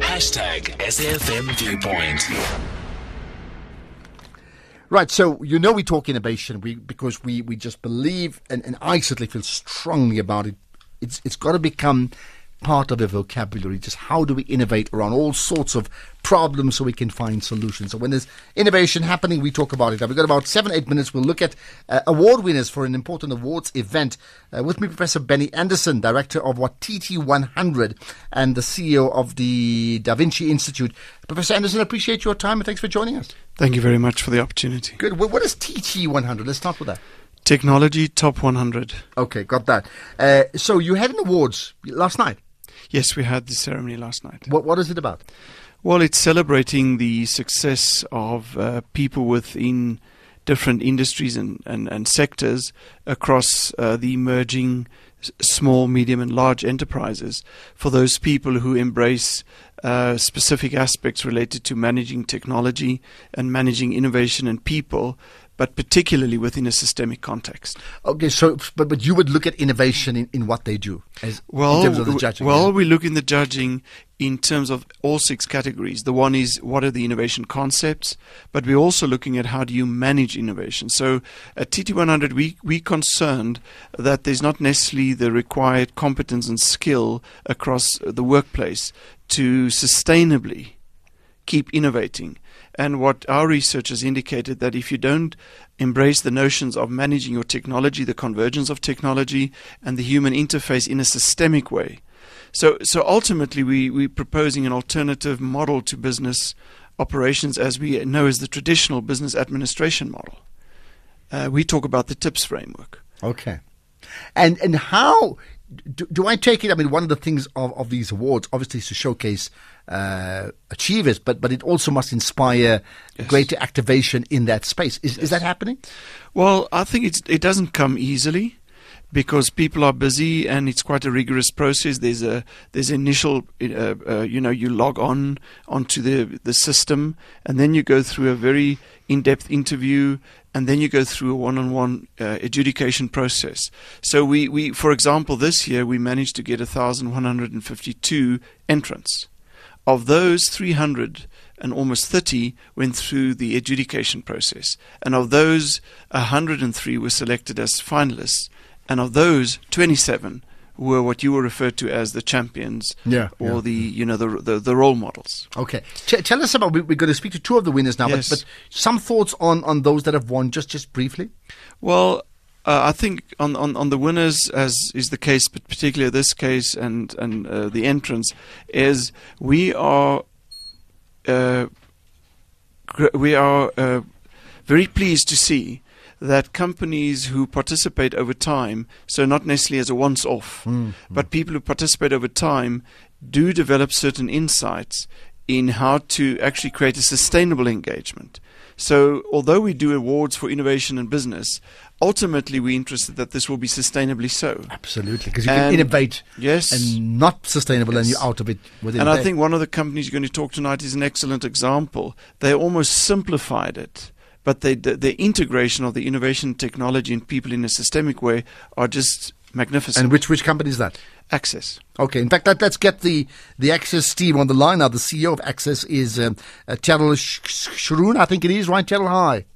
Hashtag SAFM Viewpoint. Right, so you know we talk innovation we, because we, we just believe, and, and I certainly feel strongly about it. It's it's got to become part of the vocabulary. Just how do we innovate around all sorts of problems so we can find solutions. So when there's innovation happening, we talk about it. Now we've got about seven, eight minutes. We'll look at uh, award winners for an important awards event. Uh, with me, Professor Benny Anderson, director of what TT100 and the CEO of the Da Vinci Institute. Professor Anderson, appreciate your time and thanks for joining us. Thank you very much for the opportunity. Good. What is TT100? Let's start with that. Technology Top 100. Okay, got that. Uh, so you had an awards last night. Yes, we had the ceremony last night. What What is it about? Well, it's celebrating the success of uh, people within different industries and, and, and sectors across uh, the emerging small, medium, and large enterprises for those people who embrace uh, specific aspects related to managing technology and managing innovation and people but particularly within a systemic context. Okay, so but but you would look at innovation in, in what they do as well. In terms of the judging. Well, yeah? we look in the judging in terms of all six categories. The one is what are the innovation concepts, but we're also looking at how do you manage innovation. So at TT100, we we concerned that there's not necessarily the required competence and skill across the workplace to sustainably keep innovating. And what our research has indicated that if you don't embrace the notions of managing your technology, the convergence of technology and the human interface in a systemic way. So, so ultimately, we, we're proposing an alternative model to business operations as we know as the traditional business administration model. Uh, we talk about the TIPS framework. Okay. And and how do, do, I take it? I mean, one of the things of, of these awards, obviously, is to showcase uh, achievers, but but it also must inspire yes. greater activation in that space. Is yes. is that happening? Well, I think it's, it doesn't come easily because people are busy and it's quite a rigorous process. There's a there's initial uh, uh, you know you log on onto the the system and then you go through a very in-depth interview and then you go through a one-on-one uh, adjudication process. So we, we for example this year we managed to get 1152 entrants. Of those 300 and almost 30 went through the adjudication process. And of those, 103 were selected as finalists and of those, 27 were what you were referred to as the champions, yeah, or yeah. the you know the, the, the role models. Okay, Ch- tell us about. We, are going to speak to two of the winners now, yes. but, but some thoughts on on those that have won, just just briefly. Well. Uh, I think on, on, on the winners, as is the case, but particularly this case and and uh, the entrance, is we are uh, we are uh, very pleased to see that companies who participate over time, so not necessarily as a once off, mm, but people who participate over time do develop certain insights in how to actually create a sustainable engagement. So, although we do awards for innovation and business, ultimately we're interested that this will be sustainably so. Absolutely, because you and can innovate yes, and not sustainable yes. and you're out of it within And I think one of the companies you're going to talk tonight is an excellent example. They almost simplified it but the, the integration of the innovation technology and people in a systemic way are just magnificent. And which which company is that? Accsys. Okay. In fact, let, us get the, the Accsys team on the line now. The CEO of Accsys is um, uh, Cheryl Shroon, I think it is, right? Cheryl, hi.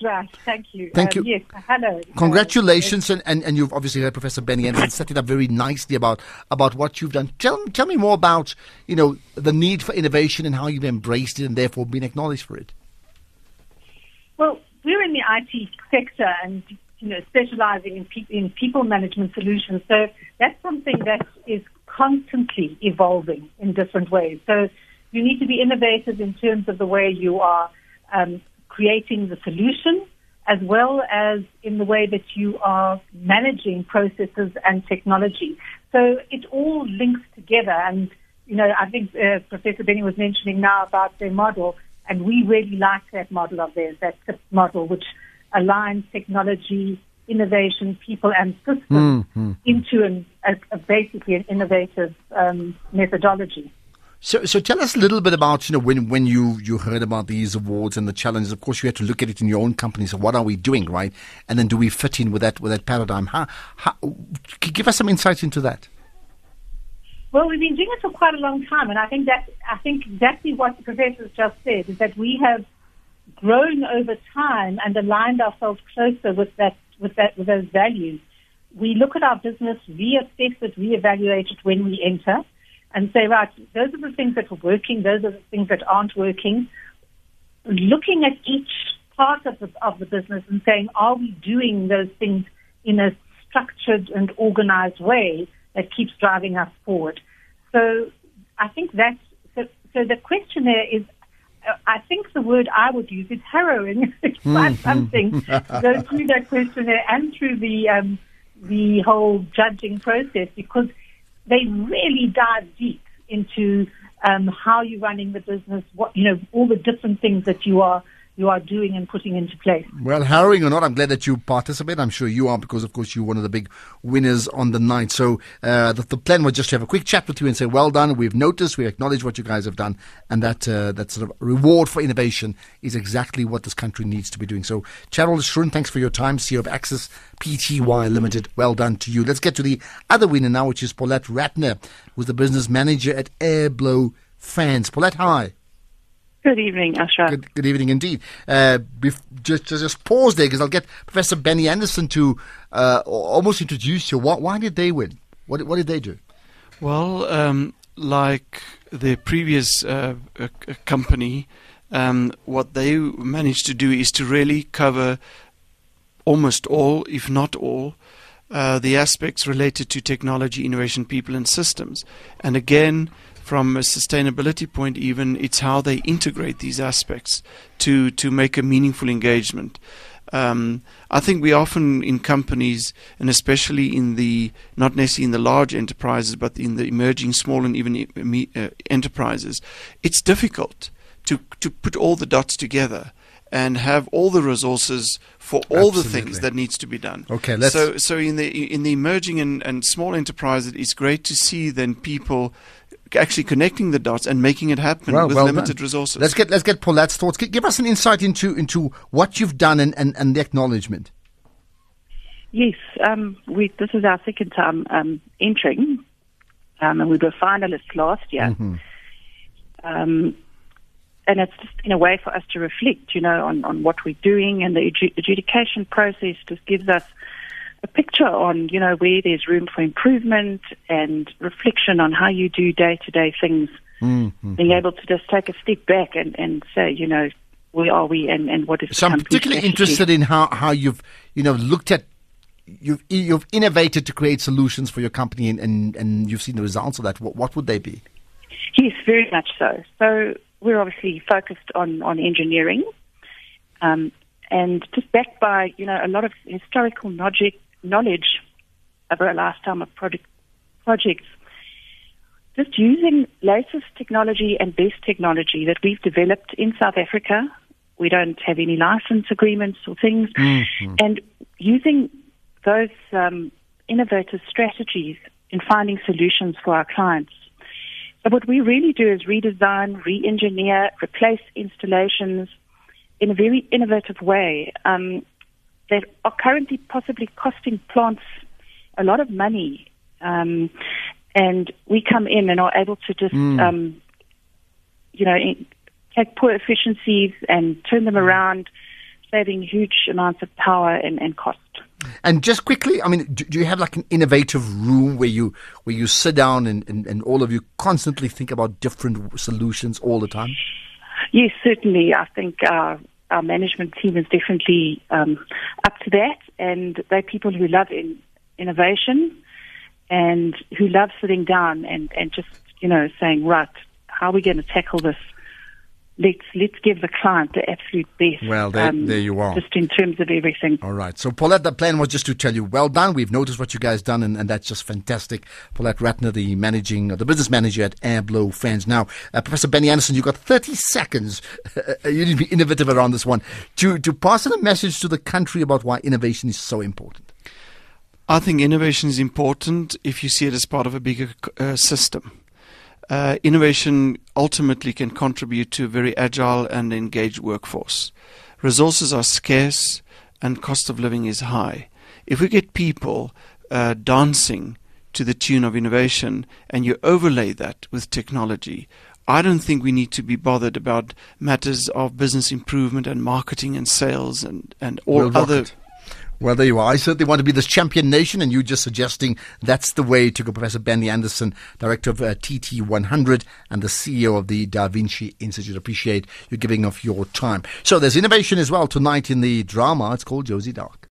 Right, thank you. Thank um, you. Yes, hello. Congratulations, and, and, and you've obviously heard Professor Benny Anderson set it up very nicely about, about what you've done. Tell, tell me more about, you know, the need for innovation and how you've embraced it and therefore been acknowledged for it. Well, we're in the IT sector and you know specializing in, pe- in people management solutions. So that's something that is constantly evolving in different ways. So you need to be innovative in terms of the way you are um, creating the solution, as well as in the way that you are managing processes and technology. So it all links together. And you know, I think uh, Professor Benny was mentioning now about their model. And we really like that model of theirs, that model, which aligns technology, innovation, people, and systems mm-hmm. into an, a, a basically an innovative um, methodology. So, so tell us a little bit about you know when when you you heard about these awards and the challenges. Of course, you had to look at it in your own company. So, what are we doing, right? And then, do we fit in with that with that paradigm? How, how give us some insight into that? Well, we've been doing it for quite a long time, and I think that I think exactly what the professors just said is that we have grown over time and aligned ourselves closer with that with that with those values. We look at our business, reassess it, reevaluate it when we enter, and say, right, those are the things that are working, those are the things that aren't working. Looking at each part of the of the business and saying, are we doing those things in a structured and organized way that keeps driving us forward? So I think that's so. So the question there is I think the word I would use is harrowing. it's quite Mm-hmm. something go through that questionnaire and through the um, the whole judging process because they really dive deep into um, how you're running the business, what you know, all the different things that you are you are doing and putting into place. Well, harrowing or not, I'm glad that you participate. I'm sure you are because, of course, you're one of the big winners on the night. So uh, the, the plan was just to have a quick chat with you and say, well done. We've noticed, we acknowledge what you guys have done, and that uh, that sort of reward for innovation is exactly what this country needs to be doing. So, Charles Schrun, thanks for your time. CEO of Accsys Pty Limited. Well done to you. Let's get to the other winner now, which is Paulette Ratner, who's the business manager at Airblow Fans. Paulette, hi. Good evening, Ashraf. Good, good evening indeed. Uh, bef- just, just just pause there because I'll get Professor Benny Anderson to uh, almost introduce you. Why, why did they win? What, what did they do? Well, um, like the previous uh, uh, c- company, um, what they managed to do is to really cover almost all, if not all, uh, the aspects related to technology, innovation, people, and systems. And again, from a sustainability point, even it's how they integrate these aspects to to make a meaningful engagement. Um, I think we often in companies, and especially in the not necessarily in the large enterprises, but in the emerging small and even e- uh, enterprises, it's difficult to to put all the dots together and have all the resources for all the things that needs to be done. Okay, let's- so so in the in the emerging and, and small enterprises, it's great to see then people actually connecting the dots and making it happen Well, with well limited done. resources. Let's get let's get Paulette's thoughts. Give us an insight into into what you've done and, and, and the acknowledgement. Yes, um, we, this is our second time um, entering, um, and we were finalists last year. Um, and it's just been a way for us to reflect, you know, on, on what we're doing, and the adjudication process just gives us a picture on, you know, where there's room for improvement and reflection on how you do day-to-day things. Being able to just take a step back and, and say, you know, where are we and, and what is the So I'm particularly strategy? interested in how, how you've you know looked at you've you've innovated to create solutions for your company and, and, and you've seen the results of that. What, what would they be? Yes, very much so. So we're obviously focused on, on engineering um, and just backed by, you know, a lot of historical knowledge, knowledge over a lifetime of project, projects. Just using latest technology and best technology that we've developed in South Africa. We don't have any license agreements or things. And using those um, innovative strategies in finding solutions for our clients. So what we really do is redesign, re-engineer, replace installations in a very innovative way um, that are currently possibly costing plants a lot of money. Um, and we come in and are able to just, um, you know, take poor efficiencies and turn them around, saving huge amounts of power and, and cost. And just quickly, I mean, do, do you have like an innovative room where you where you sit down and, and, and all of you constantly think about different solutions all the time? Yes, certainly. I think our, our management team is definitely um, up to that, and they're people who love in, innovation and who love sitting down and, and just you know saying, right, how are we going to tackle this? Let's let's give the client the absolute best. um, Well, there- there you are. Just in terms of everything. All right. So, Paulette, the plan was just to tell you, well done. We've noticed what you guys done, and, and that's just fantastic. Paulette Ratner, the managing, uh, the business manager at Airblow Fans. Now, uh, Professor Benny Anderson, you've got 30 seconds. you need to be innovative around this one to, to pass on a message to the country about why innovation is so important. I think innovation is important if you see it as part of a bigger uh, system. Uh, innovation ultimately can contribute to a very agile and engaged workforce. Resources are scarce and cost of living is high. If we get people uh, dancing to the tune of innovation and you overlay that with technology, I don't think we need to be bothered about matters of business improvement and marketing and sales and, and all We'll other. it. Well, there you are. I certainly want to be this champion nation, and you just suggesting that's the way to go. Professor Benny Anderson, Director of uh, TT100 and the CEO of the Da Vinci Institute. Appreciate you giving of your time. So there's innovation as well tonight in the drama. It's called Josie Dark.